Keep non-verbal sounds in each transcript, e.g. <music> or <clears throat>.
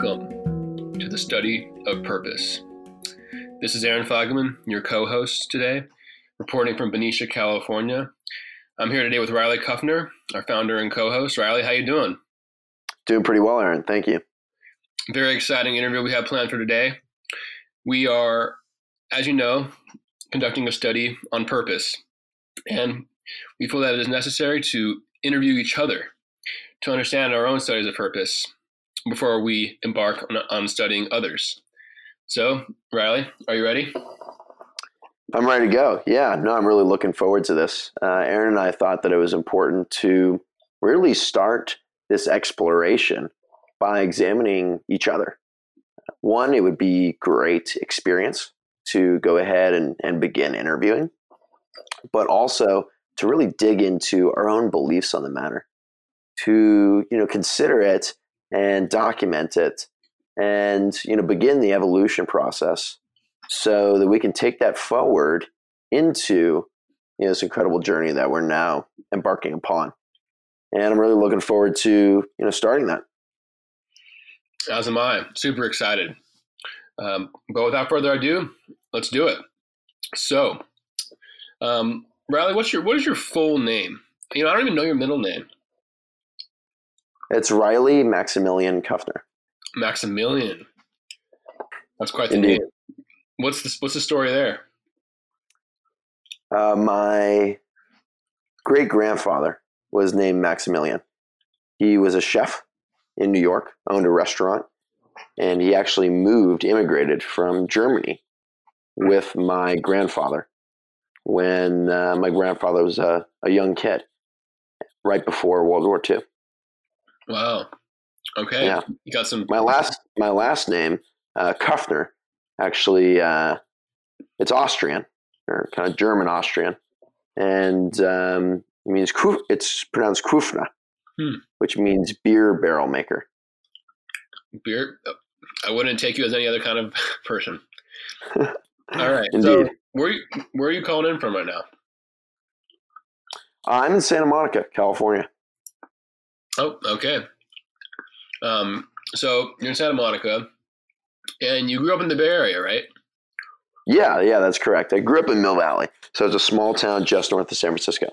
Welcome to the study of purpose. This is Aaron Fogman, your co-host today, reporting from Benicia, California. I'm here today with Riley Kuffner, our founder and co-host. Riley, how are you doing? Doing pretty well, Aaron. Thank you. Very exciting interview we have planned for today. We are, as you know, conducting a study on purpose, and we feel that it is necessary to interview each other to understand our own studies of purpose before we embark on, on studying others. So, Riley, are you ready? I'm ready to go. Yeah, no, I'm really looking forward to this. Uh, Aaron and I thought that it was important to really start this exploration by examining each other. One, it would be great experience to go ahead and, and begin interviewing, but also to really dig into our own beliefs on the matter, to you know consider it and document it and you know begin the evolution process so that we can take that forward into you know this incredible journey that we're now embarking upon. And i'm really looking forward to you know starting that. As am i. Super excited. Um, but without further ado let's do it. So um, riley what's your what is your full name? You know i don't even know your middle name it's riley maximilian kuffner Maximilian. That's quite the Indeed. name. What's the what's the story there? Uh, my great grandfather was named Maximilian. He was a chef in New York, owned a restaurant, and he actually moved, immigrated from Germany with my grandfather when uh, my grandfather was a, a young kid, right before World War II. Wow. Okay. Yeah. You got some. My last my last name, uh, Kuffner, actually, uh, it's Austrian or kind of German Austrian, and um, it means Kuf, it's pronounced Kufna, Hmm. which means beer barrel maker. beer. I wouldn't take you as any other kind of <laughs> person. <laughs> All right. So where you, where are you calling in from right now? I'm in Santa Monica, California. Oh, okay. Um, so you're in Santa Monica, and you grew up in the Bay Area, right? Yeah, yeah, that's correct. I grew up in Mill Valley, so it's a small town just north of San Francisco.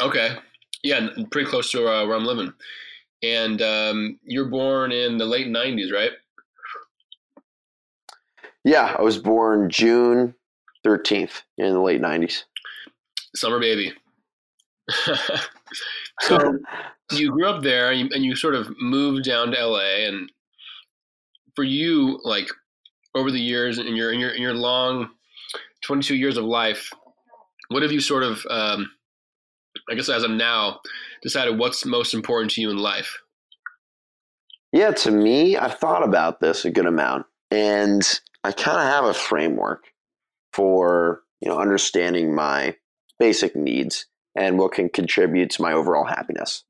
Okay. Yeah, pretty close to uh, where I'm living. And um, you're born in the late '90s, right? Yeah, I was born June 13th in the late 90s. Summer baby. <laughs> so you grew up there and you, and you sort of moved down to LA and for you like over the years in your in your in your long 22 years of life what have you sort of um, I guess as of now decided what's most important to you in life? Yeah, to me, I've thought about this a good amount, and I kind of have a framework for you know understanding my basic needs and what can contribute to my overall happiness.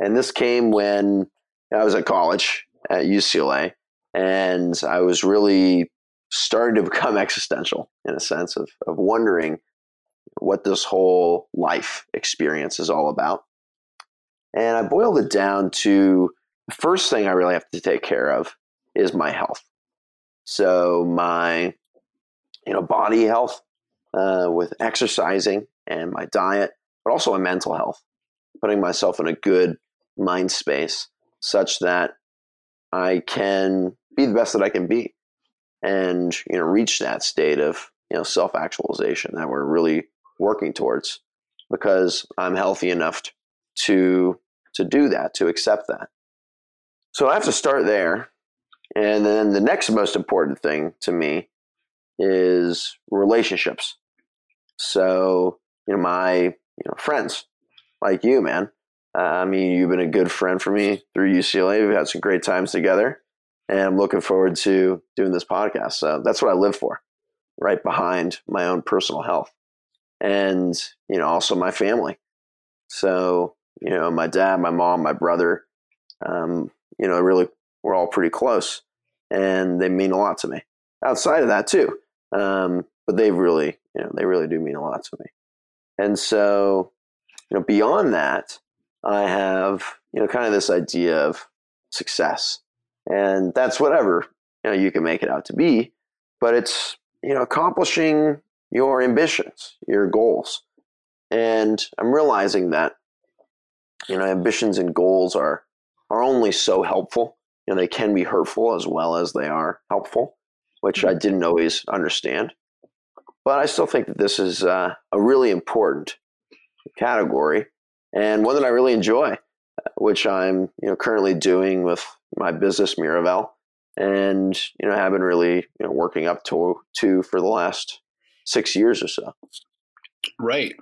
And this came when I was at college at UCLA, and I was really starting to <laughs> become existential in a sense of of wondering what this whole life experience is all about. And I boiled it down to the first thing I really have to take care of is my health. So my, you know, body health uh, with exercising and my diet, but also my mental health, putting myself in a good mind space such that I can be the best that I can be, and you know, reach that state of you know self actualization that we're really working towards, because I'm healthy enough to to do that, to accept that. So I have to start there. And then the next most important thing to me is relationships. So, you know, my, you know, friends like you, man. Uh, I mean, you've been a good friend for me through UCLA. We've had some great times together, and I'm looking forward to doing this podcast. So that's what I live for, right behind my own personal health, and you know, also my family. So, you know, my dad, my mom, my brother, um, you know, really, we're all pretty close and they mean a lot to me outside of that too. Um, but they really, you know, they really do mean a lot to me. And so, you know, beyond that, I have, you know, kind of this idea of success. and that's whatever you know you can make it out to be. But it's you know accomplishing your ambitions, your goals, and I'm realizing that you know ambitions and goals are are only so helpful. You know they can be hurtful as well as they are helpful, which mm-hmm. I didn't always understand. But I still think that this is uh, a really important category and one that I really enjoy, which I'm you know currently doing with my business Miravel, and you know have been really you know working up to to for the last six years or so. Right,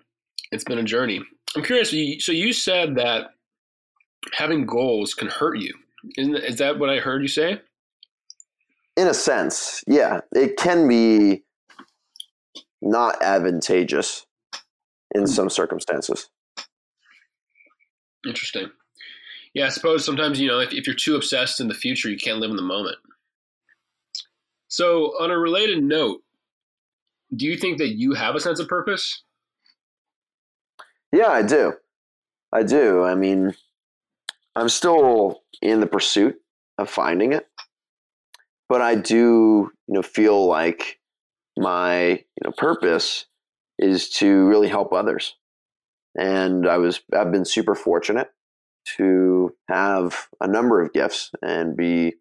it's been a journey. I'm curious. So you said that having goals can hurt you. Isn't is that what I heard you say? In a sense, yeah, it can be not advantageous in hmm. some circumstances. Interesting. Yeah, I suppose sometimes, you know, if, if you're too obsessed in the future, you can't live in the moment. So, on a related note, do you think that you have a sense of purpose? Yeah, I do. I do. I mean, I'm still in the pursuit of finding it, but I do, you know, feel like my, you know, purpose is to really help others. And I was I've been super fortunate to have a number of gifts and be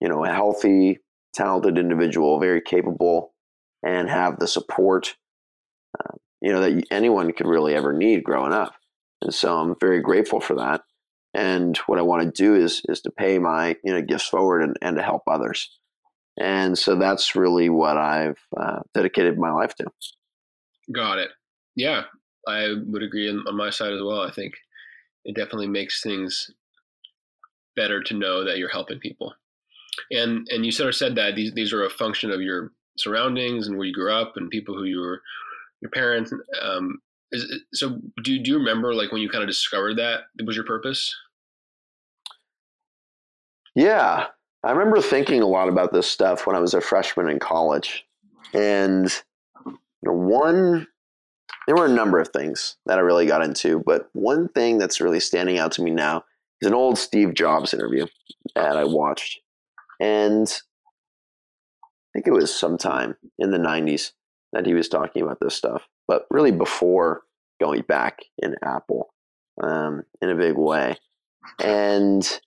you know a healthy talented individual very capable and have the support uh, you know that anyone could really ever need growing up. And so i'm very grateful for that. And what i want to do is is to pay my you know gifts forward and, and to help others and so that's really what i've uh, dedicated my life to got it yeah I would agree on, on my side as well. I think it definitely makes things better to know that you're helping people. And and you sort of said that these these are a function of your surroundings and where you grew up and people who you were your parents. Um, is, so do do you remember like when you kind of discovered that it was your purpose? Yeah, I remember thinking a lot about this stuff when I was a freshman in college, and one there were a number of things that I really got into, but one thing that's really standing out to me now is an old Steve Jobs interview that I watched. And I think it was sometime in the 90s that he was talking about this stuff, but really before going back in Apple um, in a big way. And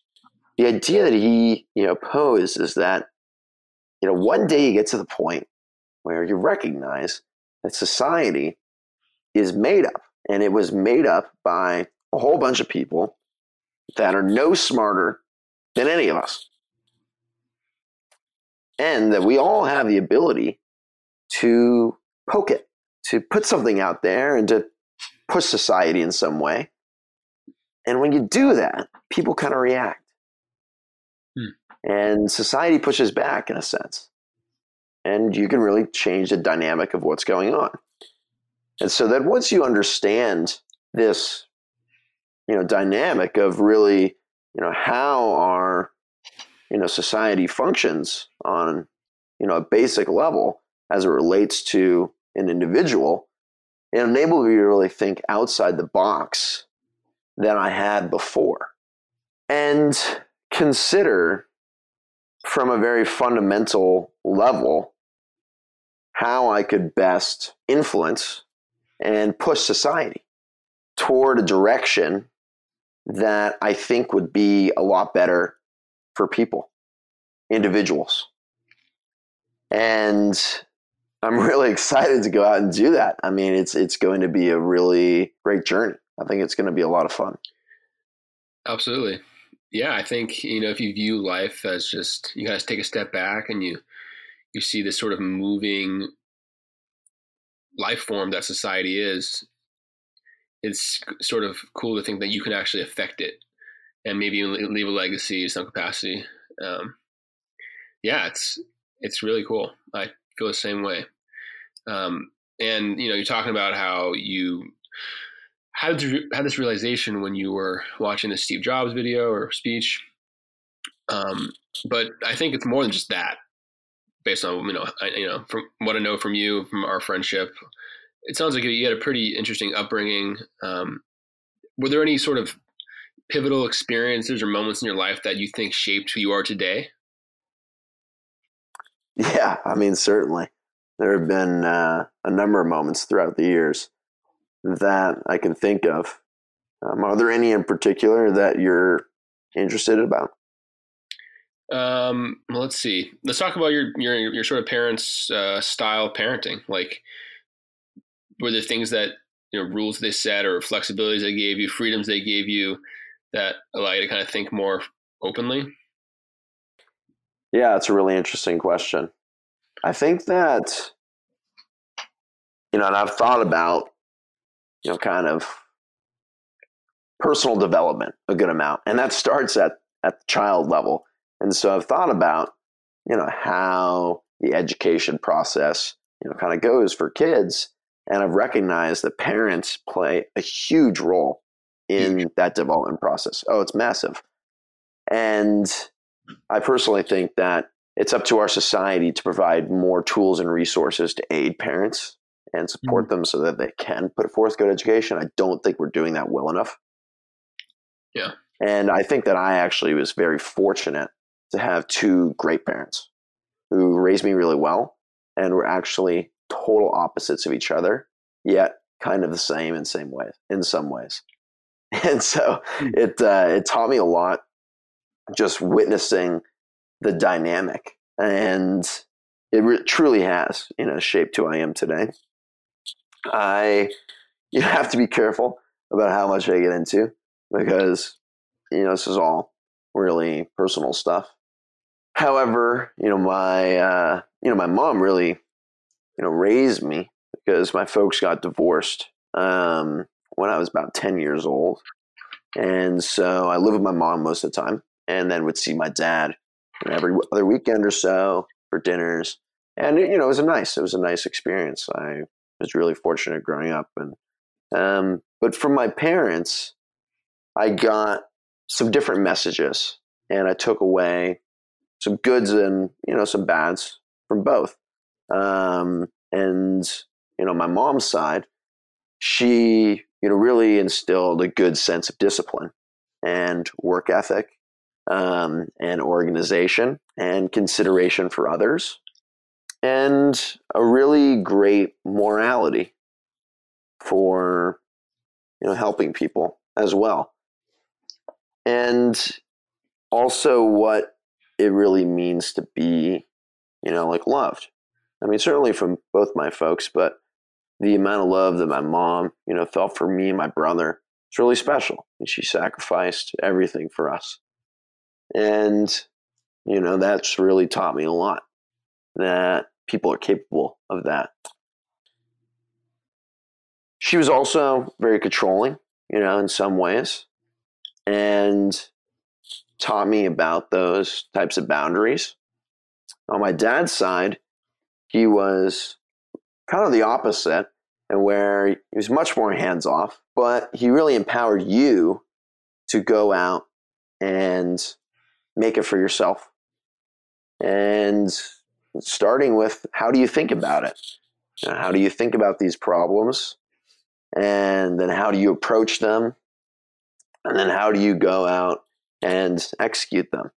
the idea that he, you know, posed is that, you know, one day you get to the point where you recognize that society is made up. And it was made up by a whole bunch of people that are no smarter than any of us. And that we all have the ability to poke it, to put something out there and to push society in some way. And when you do that, people kind of react. And society pushes back in a sense. And you can really change the dynamic of what's going on. And so that once you understand this, you know, dynamic of really, you know, how our, you know, society functions on, you know, a basic level as it relates to an individual, it enabled me to really think outside the box than I had before. And consider from a very fundamental level how I could best influence and push society toward a direction that I think would be a lot better for people, individuals. And I'm <laughs> really excited to go out and do that. I mean, it's it's going to be a really great journey. I think it's going to be a lot of fun. Absolutely. Yeah, I think, you know, if you view life as just you guys take a step back and you you see this sort of moving life form that society is, it's sort of cool to think that you can actually affect it and maybe leave a legacy in some capacity. Um, yeah, it's it's really cool. I feel the same way. Um, and you know, you're talking about how you had had this realization when you were watching the Steve Jobs video or speech. Um, but I think it's more than just that based on you know I, you know from what I know from you from our friendship, it sounds like you had a pretty interesting upbringing. Um, were there any sort of pivotal experiences or moments in your life that you think shaped who you are today? Yeah, I mean, certainly. There have been uh, a number of moments throughout the years that I can think of. Um, are there any in particular that you're interested about? Um, let's see. Let's talk about your your your sort of parents' uh, style parenting. Like, were there things that you know rules they set or flexibilities they gave you, freedoms they gave you that allow you to kind of think more openly? Yeah, it's a really interesting question. I think that you know, and I've thought about you know, kind of personal development a good amount, and that starts at at the child level and so I've thought about, you know, how the education process, you know, kind of goes for kids. And I've recognized that parents play a huge role in that development process. Oh, it's massive. And I personally think that it's up to our society to provide more tools and resources to aid parents and support mm-hmm. them so that they can put forth good education. I don't think we're doing that well enough. Yeah. And I think that I actually was very fortunate to have two great parents who raised me really well and were actually total opposites of each other, yet kind of the same in same ways in some ways. <laughs> And so it uh, it taught me a lot just witnessing the dynamic, and it re- truly has you know shaped who I am today. I you have to be careful about how much I get into because you know this is all really personal stuff. However, you know, my uh, you know, my mom really, you know, raised me because my folks got divorced um, when I was about ten years old, and so I lived with my mom most of the time, and then would see my dad every other weekend or so for dinners, and you know, it was a nice, it was a nice experience. I was really fortunate growing up, and um, but from my parents, I got some different messages, and I took away some goods and you know some bads from both. Um, and you know, my mom's side, she you know really instilled a good sense of discipline and work ethic um, and organization and consideration for others and a really great morality for you know helping people as well and also what it really means to be, you know, like loved. I mean, certainly from both my folks, but the amount of love that my mom, you know, felt for me and my brother, it's really special. And she sacrificed everything for us. And, you know, that's really taught me a lot that people are capable of that. She was also very controlling, you know, in some ways. And taught me about those types of boundaries. On my dad's side, he was kind of the opposite, and where he was much more hands off, but he really empowered you to go out and make it for yourself. And starting with how do you think about it? Uh, how do you think about these problems? And then how do you approach them? And then how do you go out and execute them.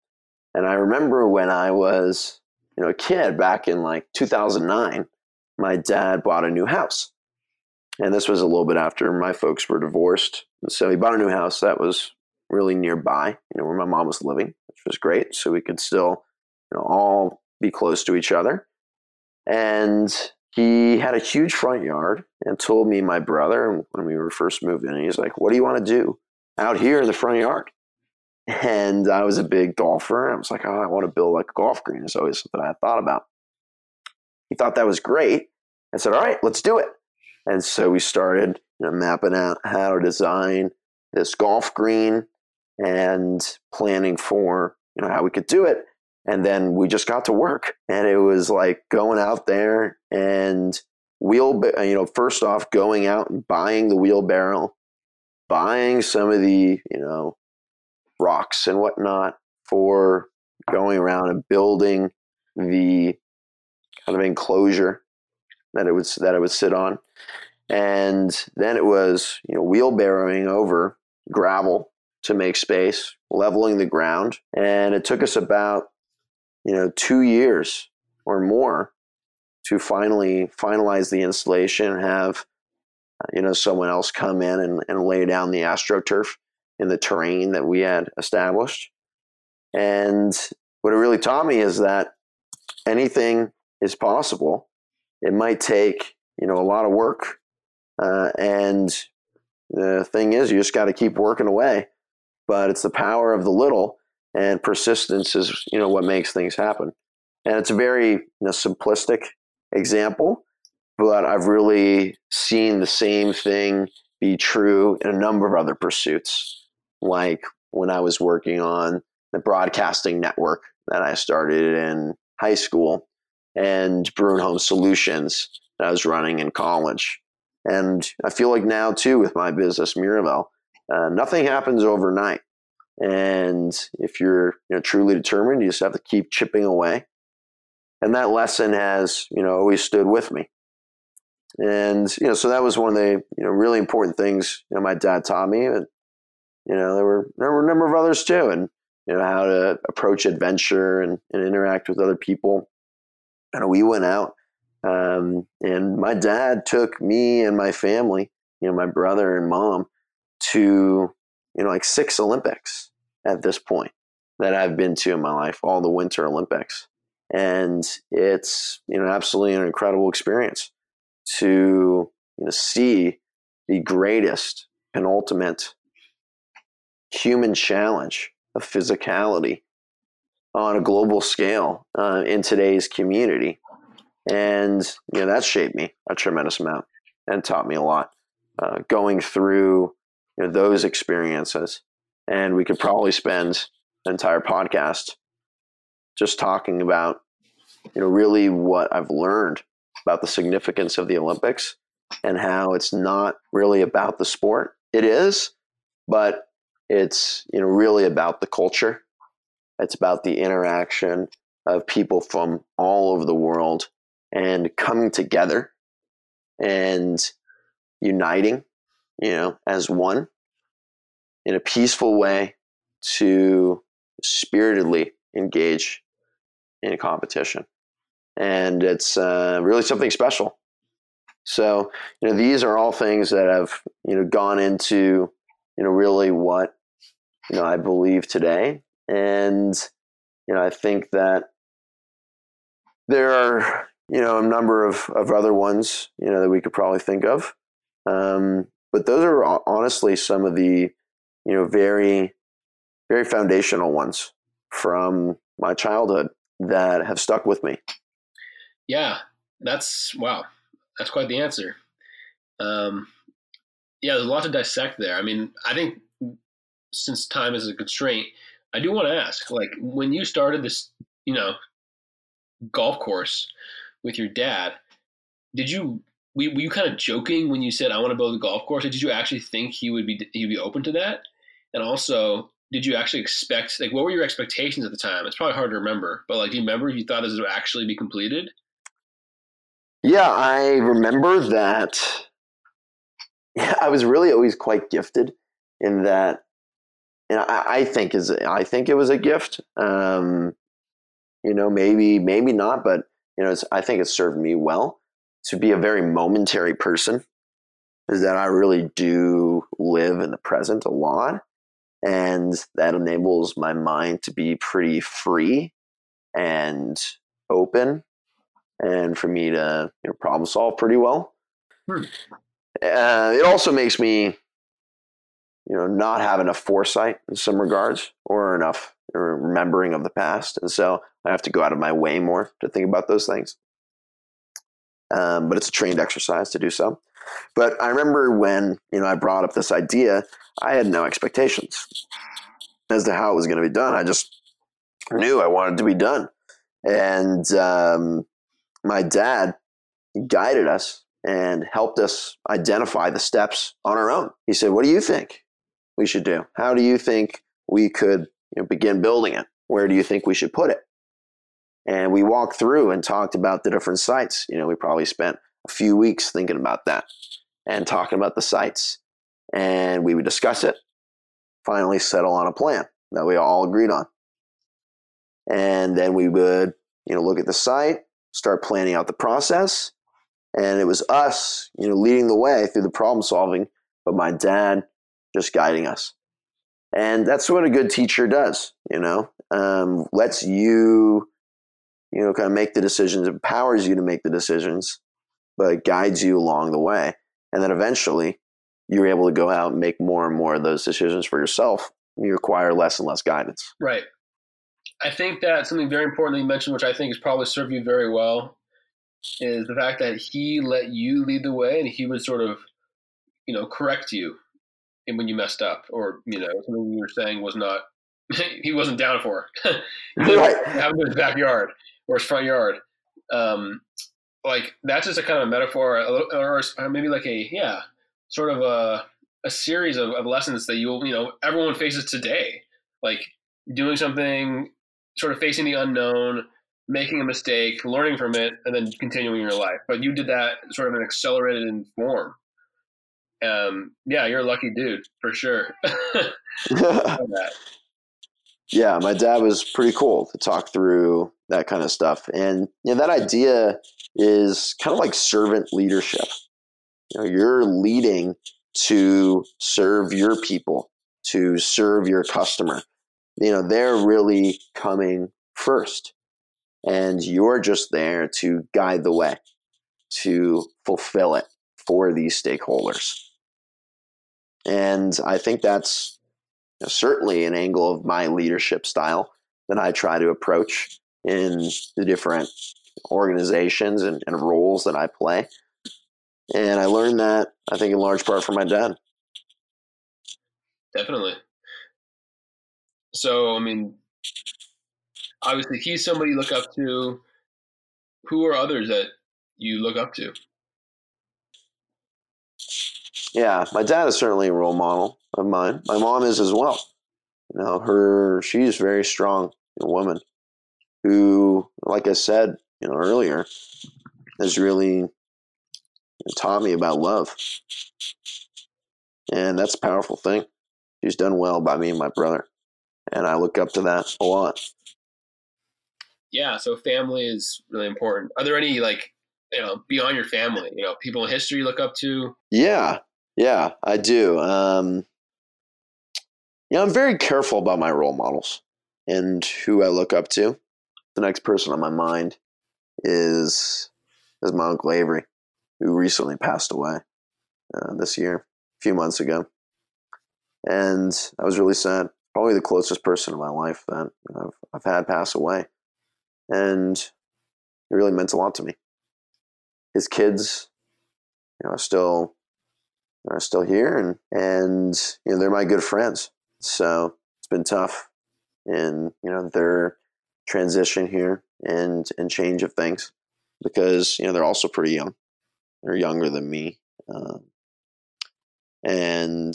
And I remember when I was, you know, a kid back in like 2009, my dad bought a new house. And this was a little bit after my folks were divorced. And so he bought a new house that was really nearby, you know, where my mom was living, which was great. So we could still, you know, all be close to each other. And he had a huge front yard and told me my brother when we were first moved in, he's like, What do you want to do out here in the front yard? And I was a big golfer. I was like, oh, I want to build like a golf green. It's always something I thought about. He thought that was great. I said, all right, let's do it. And so we started you know, mapping out how to design this golf green and planning for you know how we could do it. And then we just got to work, and it was like going out there and wheel. You know, first off, going out and buying the wheelbarrow, buying some of the you know rocks and whatnot for going around and building the kind of enclosure that it would that it would sit on, and then it was you know wheelbarrowing over gravel to make space, leveling the ground. And it took us about, you know, two years or more to finally finalize the installation have, you know, someone else come in and, and lay down the AstroTurf in the terrain that we had established. And what it really taught me is that anything is possible. It might take, you know, a lot of work. Uh, and the thing is, you just got to keep working away. But it's the power of the little, and persistence is, you know, what makes things happen. And it's a very you know, simplistic example, but I've really seen the same thing be true in a number of other pursuits, like when I was working on the broadcasting network that I started in high school and Bruin Home Solutions that I was running in college. And I feel like now, too, with my business, Miravel, uh, nothing happens overnight. And if you're you know, truly determined, you just have to keep chipping away. And that lesson has, you know, always stood with me. And, you know, so that was one of the, you know, really important things, you know, my dad taught me. And, you know, there were, there were a number of others too. And, you know, how to approach adventure and, and interact with other people. And we went out um, and my dad took me and my family, you know, my brother and mom, to, you know, like six Olympics at this point that I've been to in my life, all the Winter Olympics. And it's, you know, absolutely an incredible experience to, you know, see the greatest penultimate human challenge of physicality on a global scale uh, in today's community and you know that shaped me a tremendous amount and taught me a lot uh, going through you know, those experiences. And we could probably spend an entire podcast just talking about you know really what i've learned about the significance of the olympics and how it's not really about the sport. It is but it's you know really about the culture. It's about the interaction of people from all over the world and coming together and uniting, you know, as one in a peaceful way to spiritedly engage in a competition. And it's uh, really something special. So, you know, these are all things that have, you know, gone into, you know, really what, you know, I believe today. And, you know, I think that there are, you know, a number of, of other ones, you know, that we could probably think of. Um, but those are honestly some of the, you know, very, very foundational ones from my childhood that have stuck with me. Yeah, that's wow. That's quite the answer. Um, yeah, there's a lot to dissect there. I mean, I think since time is a constraint, I do want to ask, like, when you started this, you know, golf course, with your dad, did you were you kind of joking when you said I want to build a golf course? Or did you actually think he would be he'd be open to that? And also, did you actually expect like what were your expectations at the time? It's probably hard to remember, but like, do you remember if you thought this would actually be completed? Yeah, I remember that. Yeah, <laughs> I was really always quite gifted in that, and I, I think is I think it was a gift. Um, you know, maybe maybe not, but you know, I think it served me well to be a very momentary person. Is that I really do live in the present a lot, and that enables my mind to be pretty free and open, and for me to you know, problem solve pretty well. Hmm. Uh, it also makes me, you know, not have enough foresight in some regards, or enough remembering of the past, and so I have to go out of my way more to think about those things. Um, but it's a trained exercise to do so. But I remember when you know I brought up this idea, I had no expectations as to how it was going to be done. I just knew I wanted to be done, and um, my dad guided us and helped us identify the steps on our own. He said, "What do you think we should do? How do you think we could you know, begin building it? Where do you think we should put it?" And we walked through and talked about the different sites. You know, we probably spent a few weeks thinking about that and talking about the sites. And we would discuss it. finally settle on a plan that we all agreed on. And then we would, you know, look at the site, start planning out the process. And it was us, you know, leading the way through the problem solving, but my dad just guiding us. And that's what a good teacher does, you know, um, lets you, you know, kind of make the decisions, empowers you to make the decisions, but guides you along the way. And then eventually you're able to go out and make more and more of those decisions for yourself. You require less and less guidance. Right. I think that something very important that you mentioned, which I think has probably served you very well, is the fact that he let you lead the way and he would sort of, you know, correct you when you messed up or, you know, something you were saying was not, <laughs> he wasn't down for. <laughs> right. Having in his backyard or his front yard. Um, like that's just a kind of a metaphor, or maybe like a yeah, sort of a a series of, of lessons that you'll you know everyone faces today, like doing something, sort of facing the unknown, making a mistake, learning from it, and then continuing your life. But you did that sort of an accelerated form. Um, yeah, you're a lucky dude for sure. <laughs> <laughs> yeah, my dad was pretty cool to talk through that kind of stuff, and you know that idea is kind of like servant leadership. You know, you're leading to serve your people, to serve your customer. You know, they're really coming first. And you're just there to guide the way, to fulfill it for these stakeholders. And I think that's know, certainly an angle of my leadership style that I try to approach in the different organizations and, and roles that I play. And I learned that, I think, in large part from my dad. Definitely. So, I mean, obviously, he's somebody you look up to. Who are others that you look up to? Yeah, my dad is certainly a role model of mine. My mom is as well. You know, her she's very strong woman who, like I said, you know, earlier, has really taught me about love. And that's a powerful thing. She's done well by me and my brother. And I look up to that a lot. Yeah, so family is really important. Are there any like you know beyond your family, you know, people in history you look up to? Yeah, yeah, I do. Um, know, I'm very careful about my role models and who I look up to. The next person on my mind is is my uncle Avery who recently passed away uh, this year, a few months ago. And I was really sad. Probably the closest person in my life that I've, I've had pass away. And it really meant a lot to me. His kids, you know, are still are still here and and you know they're my good friends. So it's been tough in you know their transition here and and change of things because you know they're also pretty young. They're younger than me, um, and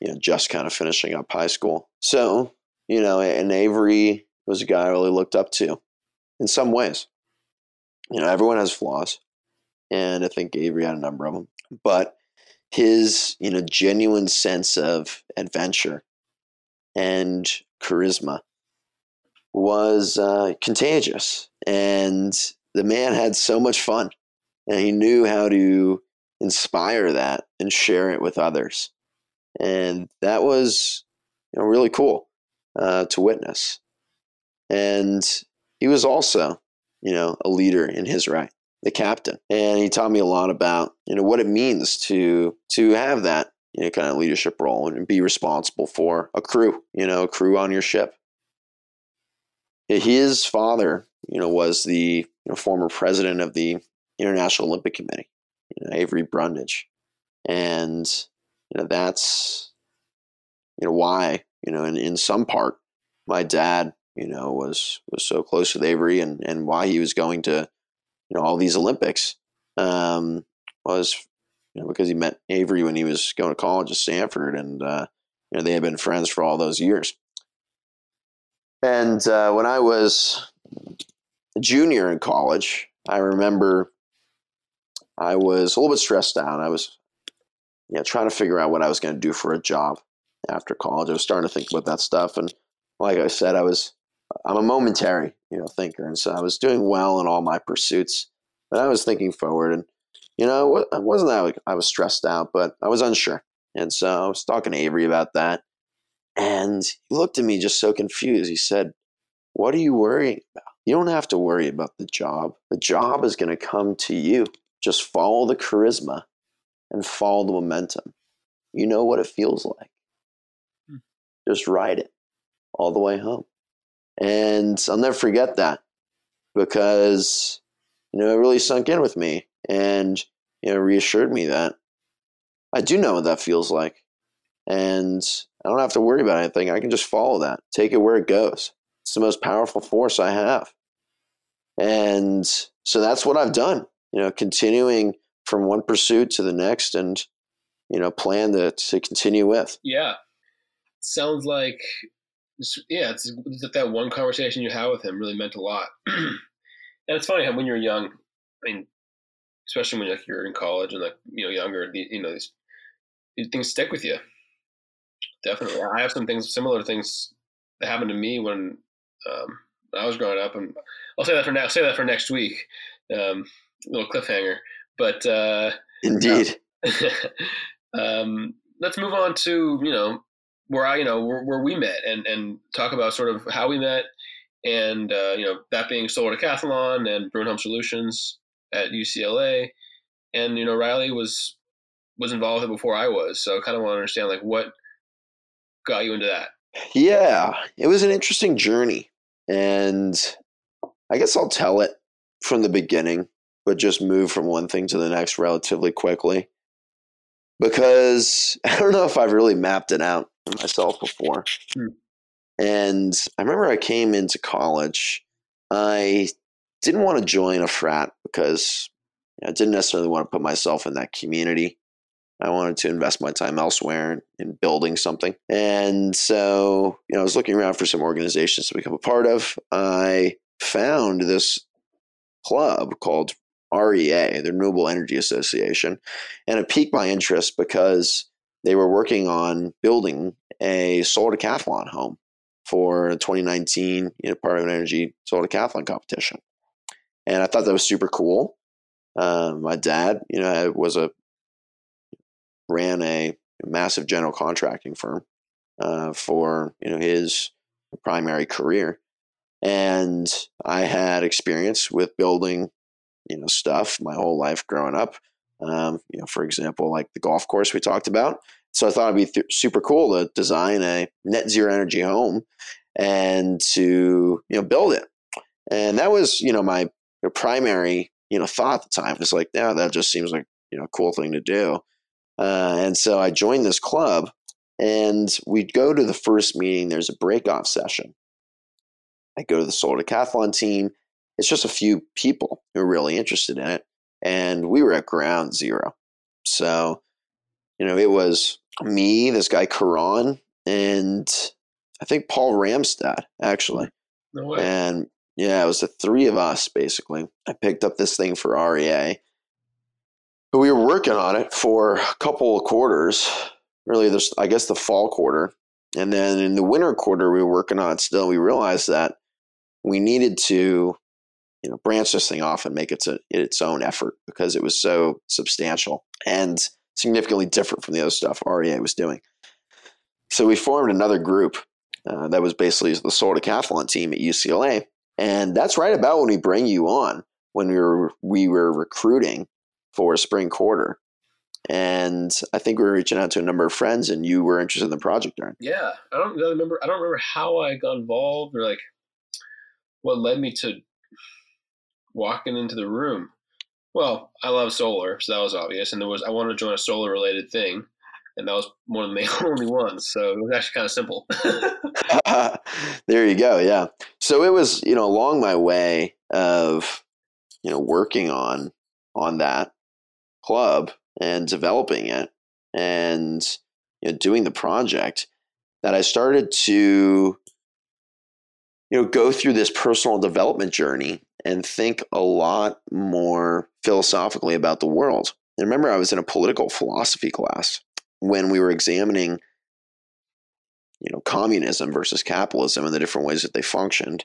you know just kind of finishing up high school. So you know, and Avery was a guy I really looked up to in some ways. You know, everyone has flaws, and I think Avery had a number of them, but his you know genuine sense of adventure and charisma was uh, contagious. And the man had so much fun and he knew how to inspire that and share it with others. And that was you know really cool uh, to witness. And he was also you know a leader in his right the captain and he taught me a lot about you know what it means to to have that you know kind of leadership role and be responsible for a crew you know a crew on your ship his father you know was the you know, former president of the International Olympic Committee, you know, Avery Brundage, and you know that's you know why you know in, in some part my dad you know was was so close with Avery and and why he was going to you know all these Olympics um, was you know because he met Avery when he was going to college at Stanford and uh, you know they had been friends for all those years. And uh, when I was a junior in college, I remember I was a little bit stressed out. I was, you know, trying to figure out what I was going to do for a job. after college. I was starting to think about that stuff, and like I said, I was I'm a momentary, you know, thinker, and so I was doing well in all my pursuits, but I was thinking forward, and you know, it wasn't that like I was stressed out, but I was unsure, and so I was talking to Avery about that, and he looked at me just so confused. He said, "What are you worrying about? You don't have to worry about the job. The job is going to come to you. Just follow the charisma and follow the momentum. You know what it feels like. Hmm. Just ride it all the way home." And I'll never forget that because, you know, it really sunk in with me and, you know, reassured me that I do know what that feels like. And I don't have to worry about anything. I can just follow that, take it where it goes. It's the most powerful force I have. And so that's what I've done, you know, continuing from one pursuit to the next and, you know, plan to, to continue with. Yeah. Sounds like yeah, it's, it's that one conversation you had with him really meant a lot. <clears throat> and it's funny how when you're young, I mean, especially when like you're in college and like you know younger, you know these, these things stick with you. Definitely, I have some things similar things that happened to me when um, I was growing up, and I'll say that for now. I'll say that for next week. Um, little cliffhanger, but uh, indeed. <laughs> um, let's move on to you know where I, you know, where, where, we met and, and talk about sort of how we met and, uh, you know, that being Solar Decathlon and Bruin Home Solutions at UCLA. And, you know, Riley was, was involved in before I was. So I kind of want to understand like what got you into that. Yeah, it was an interesting journey. And I guess I'll tell it from the beginning, but just move from one thing to the next relatively quickly because <laughs> I don't know if I've really mapped it out myself before. Hmm. And I remember I came into college. I didn't want to join a frat because I didn't necessarily want to put myself in that community. I wanted to invest my time elsewhere in building something. And so, you know, I was looking around for some organizations to become a part of. I found this club called REA, the Renewable Energy Association, and it piqued my interest because they were working on building a solar decathlon home for 2019 you know, Department of an Energy solar decathlon competition, and I thought that was super cool. Um, my dad, you know, was a ran a massive general contracting firm uh, for you know his primary career, and I had experience with building you know stuff my whole life growing up. Um, you know, for example, like the golf course we talked about. So I thought it'd be th- super cool to design a net zero energy home and to you know build it. And that was you know my primary you know thought at the time was like, yeah, that just seems like you know a cool thing to do. Uh, and so I joined this club, and we'd go to the first meeting. There's a breakoff session. I go to the solar decathlon team it's just a few people who are really interested in it. And we were at ground zero. So, you know, it was me, this guy Karan, and I think Paul Ramstad, actually. No way. And yeah, it was the three of us basically. I picked up this thing for REA. But we were working on it for a couple of quarters. Really, there's I guess the fall quarter. And then in the winter quarter we were working on it still. We realized that we needed to you know branch this thing off and make it to its own effort because it was so substantial and significantly different from the other stuff REA was doing. So we formed another group uh, that was basically the Solar Decathlon team at UCLA, and that's right about when we bring you on when we were we were recruiting for a spring quarter. And I think we were reaching out to a number of friends, and you were interested in the project, Aaron. Yeah, I don't really remember. I don't remember how I got involved or like what led me to walking into the room. Well, I love solar, so that was obvious. And there was I wanted to join a solar related thing, and that was one of the <laughs> only ones. So it was actually kind of simple. <laughs> there you go. Yeah. So it was you know along my way of you know working on on that club and developing it and you know doing the project that I started to you know go through this personal development journey and think a lot more philosophically about the world. And remember, I was in a political philosophy class when we were examining you know, communism versus capitalism and the different ways that they functioned.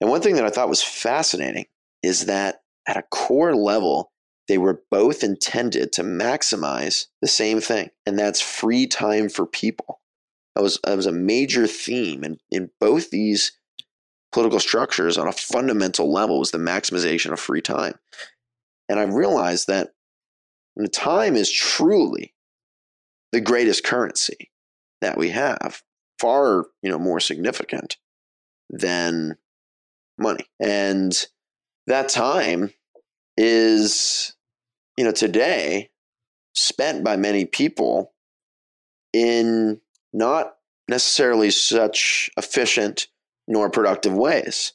And one thing that I thought was fascinating is that at a core level, they were both intended to maximize the same thing, and that's free time for people. That was, that was a major theme in, in both these political structures on a fundamental level was the maximization of free time. And I realized that time is truly the greatest currency that we have, far you know more significant than money. And that time is you know today spent by many people in not necessarily such efficient nor productive ways.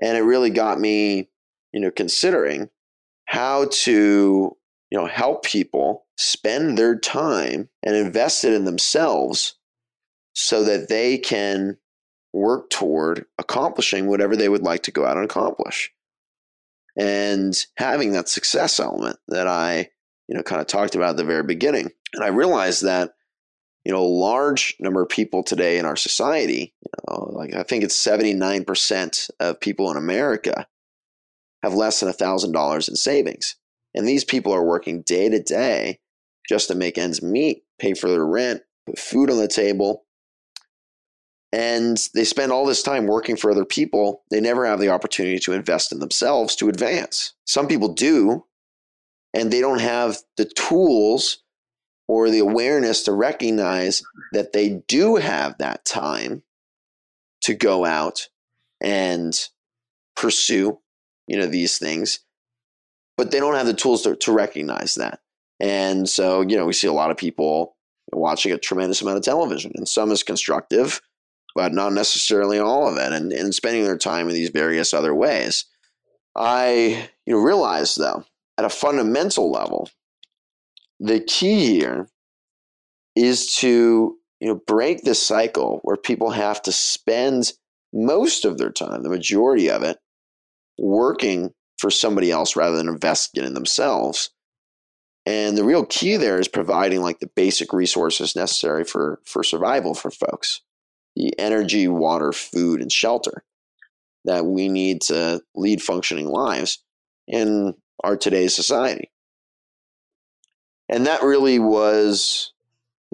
And it really got me, you know, considering how to, you know, help people spend their time and invest it in themselves so that they can work toward accomplishing whatever they would like to go out and accomplish. And having that success element that I, you know, kind of talked about at the very beginning. And I realized that, you know, a large number of people today in our society, you know, like I think it's 79% of people in America have less than $1,000 in savings. And these people are working day to day just to make ends meet, pay for their rent, put food on the table. And they spend all this time working for other people. They never have the opportunity to invest in themselves to advance. Some people do, and they don't have the tools or the awareness to recognize that they do have that time to go out and pursue you know these things but they don't have the tools to, to recognize that and so, you know, we see a lot of people watching a tremendous amount of television, and some is constructive, but not necessarily all of it, and, and spending their time in these various other ways. I you know, realize, though, at a fundamental level, the key here is to you know break this cycle where people have to spend most of their time, the majority of it, working for somebody else rather than investing in themselves and the real key there is providing like the basic resources necessary for for survival for folks. The energy, water, food, and shelter that we need to lead functioning lives in our today's society. And that really was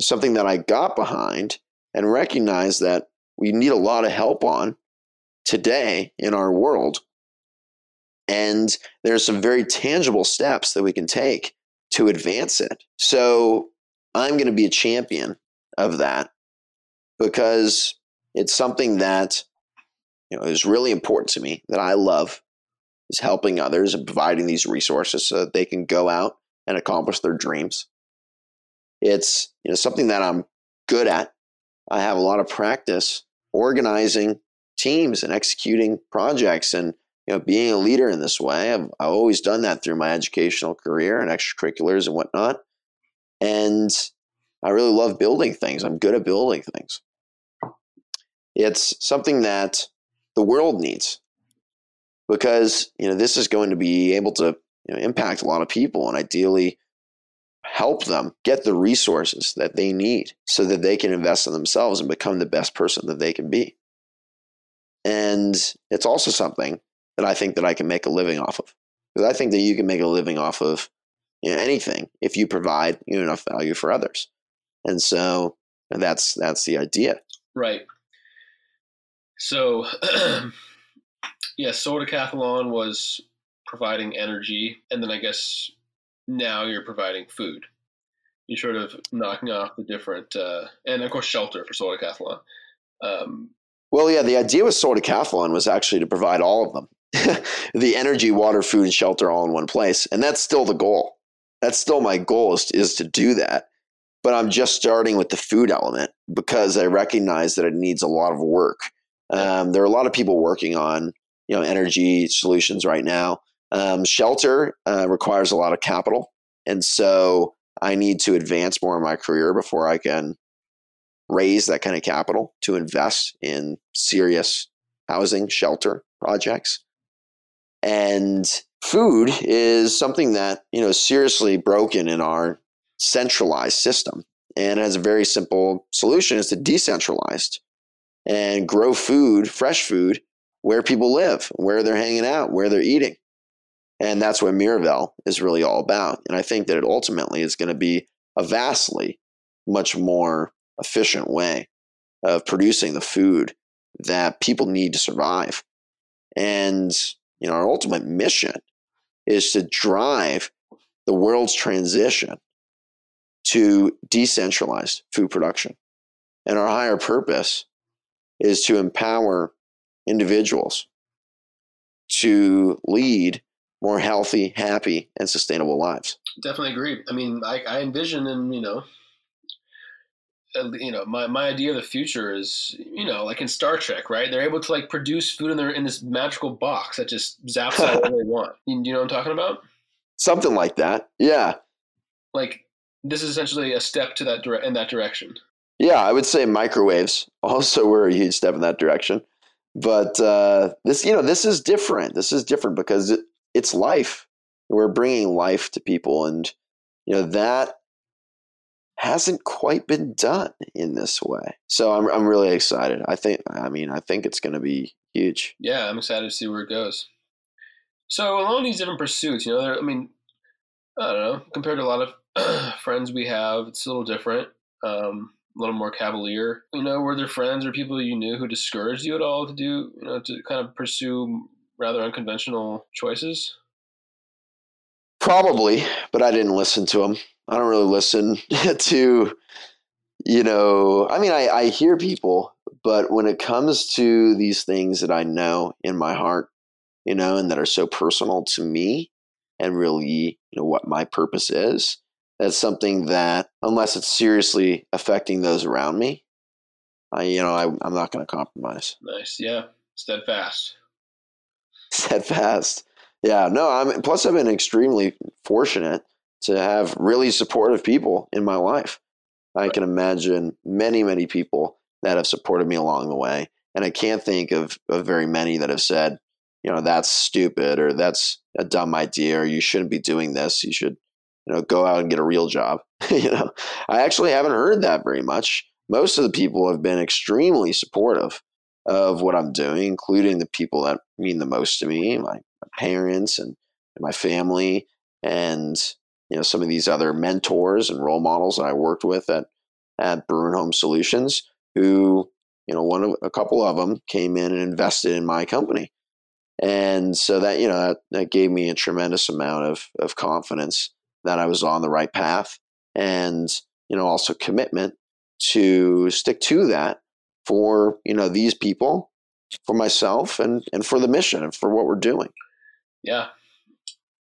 something that I got behind and recognized that we need a lot of help on today in our world. And there's some very tangible steps that we can take to advance it. So I'm going to be a champion of that because it's something that you know is really important to me that I love is helping others and providing these resources so that they can go out and accomplish their dreams. It's you know something that I'm good at. I have a lot of practice organizing teams and executing projects and you know, being a leader in this way. I've, I've always done that through my educational career and extracurriculars and whatnot. And I really love building things. I'm good at building things. It's something that the world needs because you know this is going to be able to you know, impact a lot of people and ideally help them get the resources that they need so that they can invest in themselves and become the best person that they can be. And it's also something that I think that I can make a living off of. Because I think that you can make a living off of you know, anything if you provide you know, enough value for others. And so that's that's the idea. Right. So <clears throat> yeah, Solar Decathlon was providing energy, and then I guess now you're providing food. You're sort of knocking off the different, uh, and of course, shelter for Solar Decathlon. Um, well, yeah, the idea with Solar Decathlon was actually to provide all of them. <laughs> the energy, water, food, and shelter all in one place. And that's still the goal. That's still my goal is, is to do that. But I'm just starting with the food element because I recognize that it needs a lot of work. Um, there are a lot of people working on you know energy solutions right now. Um, shelter uh, requires a lot of capital, and so I need to advance more in my career before I can raise that kind of capital to invest in serious housing shelter projects. And food is something that, you know, is seriously broken in our centralized system. and has a very simple solution is to decentralize and grow food, fresh food, where people live, where they're hanging out, where they're eating. And that's what Miravel is really all about. And I think that it ultimately is going to be a vastly much more efficient way of producing the food that people need to survive. And you know, our ultimate mission is to drive the world's transition to decentralized food production. And our higher purpose is to empower individuals to lead more healthy, happy, and sustainable lives. Definitely agree. I mean, I, I envision, and you know, you know, my, my idea of the future is, you know, like in Star Trek, right? They're able to like produce food in their in this magical box that just zaps out what they <laughs> want. You, you know what I'm talking about? Something like that. Yeah. Like this is essentially a step to that dire- in that direction. Yeah, I would say microwaves also were a huge step in that direction. But uh, this, you know, this is different. This is different because it, it's life. We're bringing life to people, and you know that hasn't quite been done in this way. So I'm I'm really excited. I think I mean I think it's going to be huge. Yeah, I'm excited to see where it goes. So along these different pursuits, you know, there, I mean, I don't know, compared to a lot of <clears throat> friends we have, it's a little different, um, a little more cavalier. You know, were there friends or people you knew who discouraged you at all to do, you know, to kind of pursue rather unconventional choices? Probably, but I didn't listen to them. I don't really listen <laughs> to, you know, I mean, I, I hear people, but when it comes to these things that I know in my heart, you know, and that are so personal to me and really, you know, what my purpose is, that's something that, unless it's seriously affecting those around me, I, you know, I, I'm not going to compromise. Nice. Yeah. Steadfast. Steadfast. Yeah. No, I'm, plus I've been extremely fortunate to have really supportive people in my life. I can imagine many, many people that have supported me along the way. And I can't think of, of very many that have said, you know, that's stupid or that's a dumb idea or you shouldn't be doing this. You should, you know, go out and get a real job. <laughs> you know, I actually haven't heard that very much. Most of the people have been extremely supportive of what I'm doing, including the people that mean the most to me, my, parents and, and my family. And you know some of these other mentors and role models that I worked with at at Bruin Home Solutions, who you know one of a couple of them came in and invested in my company, and so that you know that, that gave me a tremendous amount of of confidence that I was on the right path, and you know also commitment to stick to that for you know these people, for myself, and and for the mission and for what we're doing. Yeah,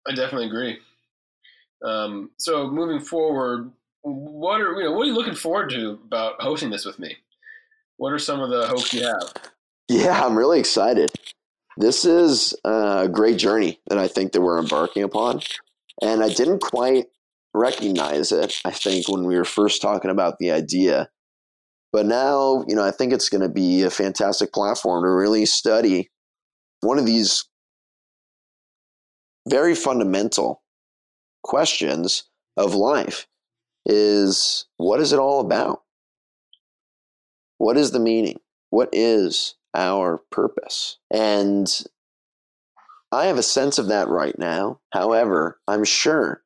I definitely agree. Um, so moving forward, what are you know what are you looking forward to about hosting this with me? What are some of the hopes you have? Yeah, I'm really excited. This is a great journey that I think that we're embarking upon, and I didn't quite recognize it. I think when we were first talking about the idea, but now you know I think it's going to be a fantastic platform to really study one of these very fundamental questions of life is what is it all about? What is the meaning? What is our purpose? And I have a sense of that right now. However, I'm sure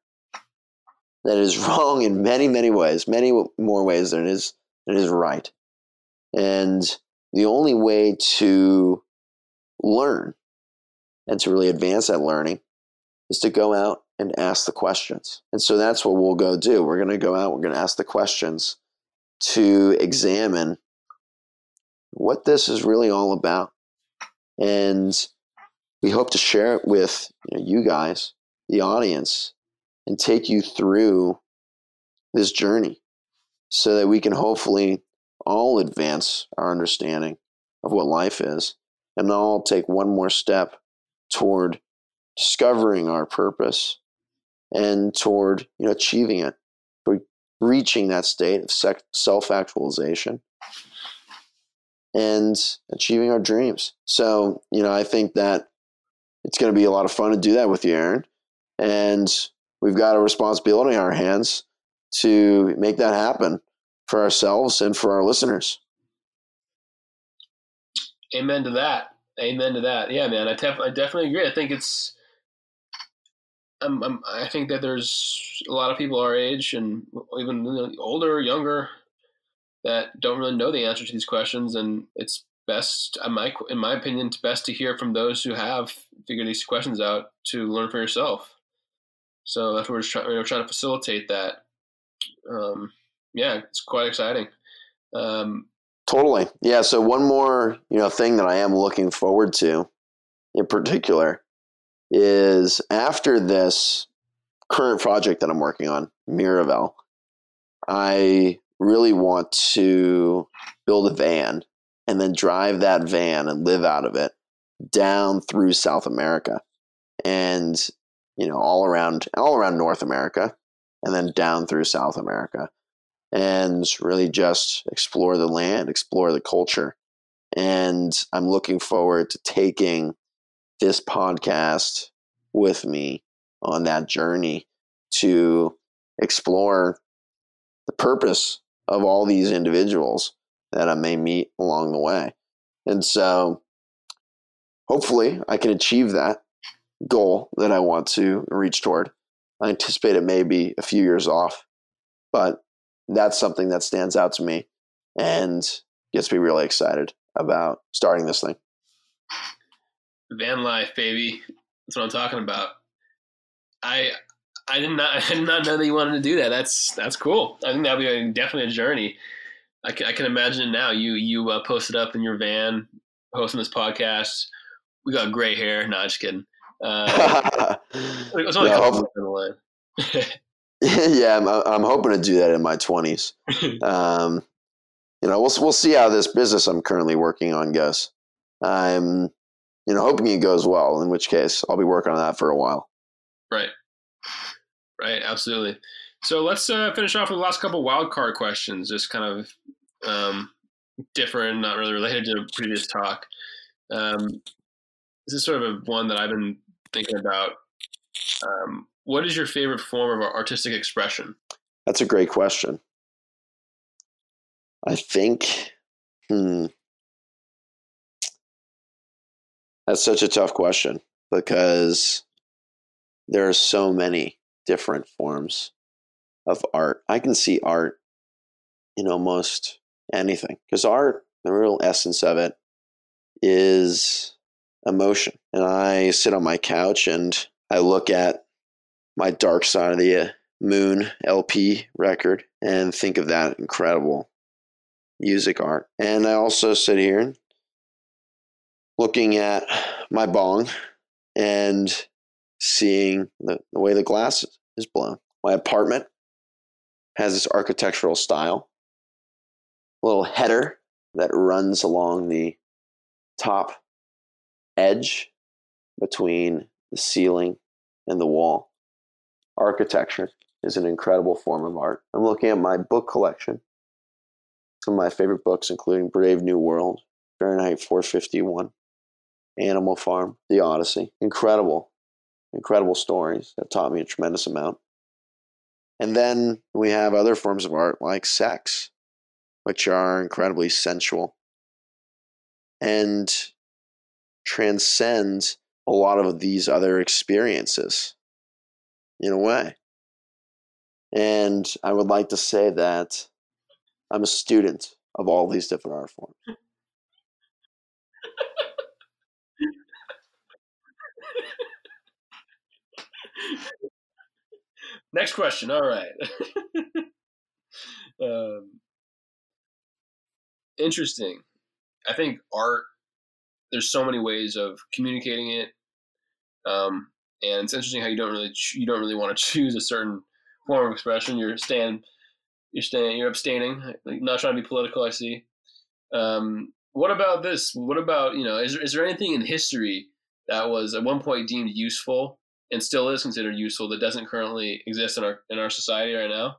that is <laughs> wrong in many, many ways, many more ways than it is, it is right. And the only way to learn and to really advance that learning is to go out and ask the questions. And so that's what we'll go do. We're going to go out, we're going to ask the questions to examine what this is really all about. And we hope to share it with you, know, you guys, the audience, and take you through this journey so that we can hopefully all advance our understanding of what life is and all take one more step toward discovering our purpose and toward you know achieving it, reaching that state of self actualization and achieving our dreams. So you know, I think that it's going to be a lot of fun to do that with you, Aaron. And we've got a responsibility in our hands to make that happen for ourselves and for our listeners. Amen to that. Amen to that. Yeah, man. I, I definitely agree. I think it's. I'm, I'm, I think that there's a lot of people our age and even older, younger, that don't really know the answer to these questions, and it's best, in my in my opinion, it's best to hear from those who have figured these questions out to learn for yourself. So that's what we're. We're trying to facilitate that. Um, yeah, it's quite exciting. Um, totally. Yeah. So one more, you know, thing that I am looking forward to, in particular, is after this current project that I'm working on, Miravel, I really want to build a van and then drive that van and live out of it down through South America and you know all around all around North America and then down through South America and really just explore the land, explore the culture. And I'm looking forward to taking this podcast with me on that journey to explore the purpose of all these individuals that I may meet along the way. And so hopefully I can achieve that goal that I want to reach toward. I anticipate it may be a few years off, but that's something that stands out to me and gets me really excited about starting this thing. Van life, baby. That's what I'm talking about. I I did not <laughs> I did not know that you wanted to do that. That's that's cool. I think that'll be definitely a journey. I can, I can imagine now. You you uh, posted up in your van, hosting this podcast. We got gray hair. No, just kidding. Uh, only no, a couple line. yeah, I'm, I'm hoping to do that in my 20s. <laughs> Um, you know, we'll we'll see how this business I'm currently working on goes. I'm, you know, hoping it goes well. In which case, I'll be working on that for a while. Right. Right. Absolutely. So let's uh, finish off with the last couple wild card questions. Just kind of um, different, not really related to the previous talk. Um, this is sort of a one that I've been thinking about. Um, what is your favorite form of artistic expression? That's a great question. I think, hmm, that's such a tough question because there are so many different forms of art. I can see art in almost anything because art, the real essence of it, is emotion. And I sit on my couch and I look at my Dark Side of the uh, Moon LP record and think of that incredible music art. And I also sit here looking at my bong and seeing the, the way the glass is blown. My apartment has this architectural style, little header that runs along the top edge between the ceiling and the wall architecture is an incredible form of art. I'm looking at my book collection. Some of my favorite books, including Brave New World, Fahrenheit 451, Animal Farm, The Odyssey. Incredible, incredible stories that taught me a tremendous amount. And then we have other forms of art like sex, which are incredibly sensual and transcend a lot of these other experiences in a way. And I would like to say that I'm a student of all these different art forms. <laughs> Next question. All right. <laughs> um, interesting. I think art. There's so many ways of communicating it. Um, and it's interesting how you don't really you don't really want to choose a certain form of expression. You're staying, you're staying, you're abstaining. Not trying to be political. I see. Um, what about this? What about you know? Is is there anything in history that was at one point deemed useful and still is considered useful that doesn't currently exist in our in our society right now?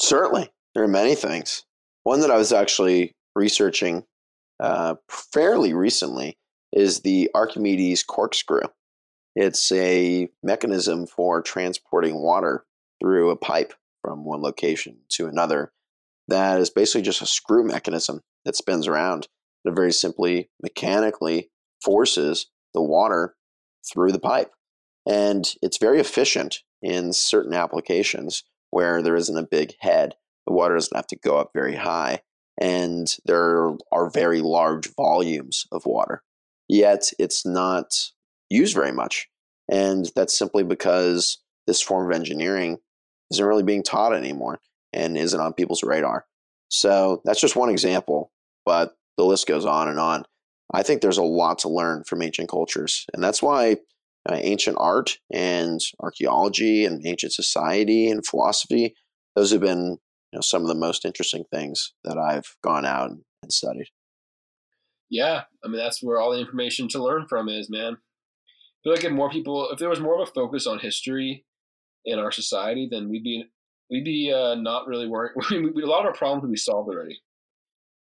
Certainly, there are many things. One that I was actually researching uh, fairly recently is the Archimedes corkscrew. It's a mechanism for transporting water through a pipe from one location to another that is basically just a screw mechanism that spins around that very simply mechanically forces the water through the pipe. And it's very efficient in certain applications where there isn't a big head. The water doesn't have to go up very high. And there are very large volumes of water. Yet it's not used very much. And that's simply because this form of engineering isn't really being taught anymore and isn't on people's radar. So that's just one example, but the list goes on and on. I think there's a lot to learn from ancient cultures. And that's why uh, ancient art and archaeology and ancient society and philosophy, those have been you know, some of the most interesting things that I've gone out and, and studied. Yeah, I mean, that's where all the information to learn from is, man. I feel like if more people, if there was more of a focus on history in our society, then we'd be we'd be uh, not really worrying. <laughs> a lot of our problems would be solved already.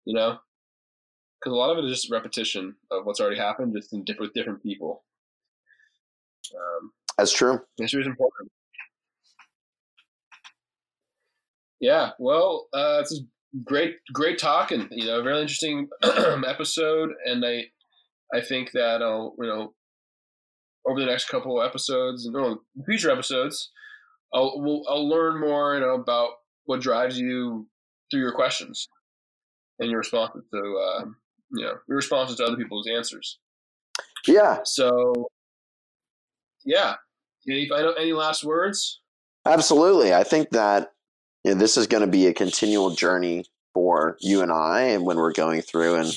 You know, because a lot of it is just repetition of what's already happened, just in different with different people. Um, That's true. History is important. Yeah, well, uh, it's a great, great talking. You know, very interesting <clears throat> episode, and I, I think that I'll, you know, over the next couple of episodes, and no, future episodes, I'll we'll, I'll learn more you know, about what drives you through your questions and your responses to uh, you know your responses to other people's answers. Yeah. So, yeah. Any any last words? Absolutely. I think that you know, this is going to be a continual journey for you and I, and when we're going through and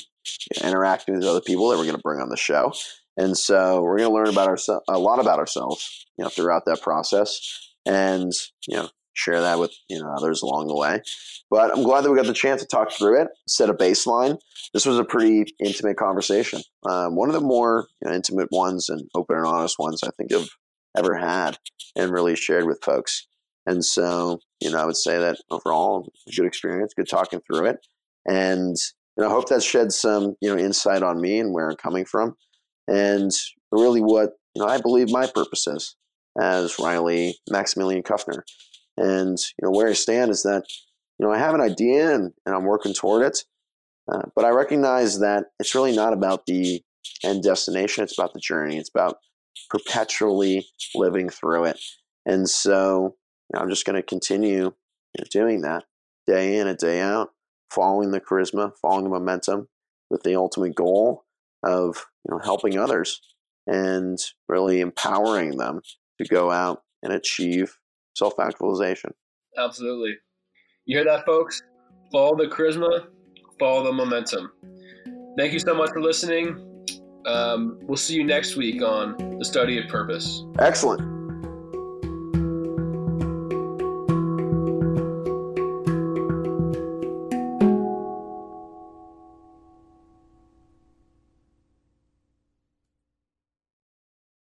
interacting with other people that we're going to bring on the show. And so we're going to learn about ourselves a lot about ourselves, you know, throughout that process and you know share that with you know others along the way. But I'm glad that we got the chance to talk through it, set a baseline. This was a pretty intimate conversation, um, one of the more you know, intimate ones and open and honest ones I think I've ever had and really shared with folks. And so, you know, I would say that overall, good experience, good talking through it, and you know, I hope that sheds some you know insight on me and where I'm coming from, and really what you know I believe my purpose is as Riley Maximilian Kuffner. And you know where I stand is that you know I have an idea and, and I'm working toward it, uh, but I recognize that it's really not about the end destination. It's about the journey. It's about perpetually living through it. And so know, I'm just going to continue you know, doing that day in and day out, following the charisma, following the momentum, with the ultimate goal of you know helping others and really empowering them to go out and achieve self actualization. Absolutely. You hear that, folks? Follow the charisma, follow the momentum. Thank you so much for listening. Um, we'll see you next week on the study of purpose. Excellent.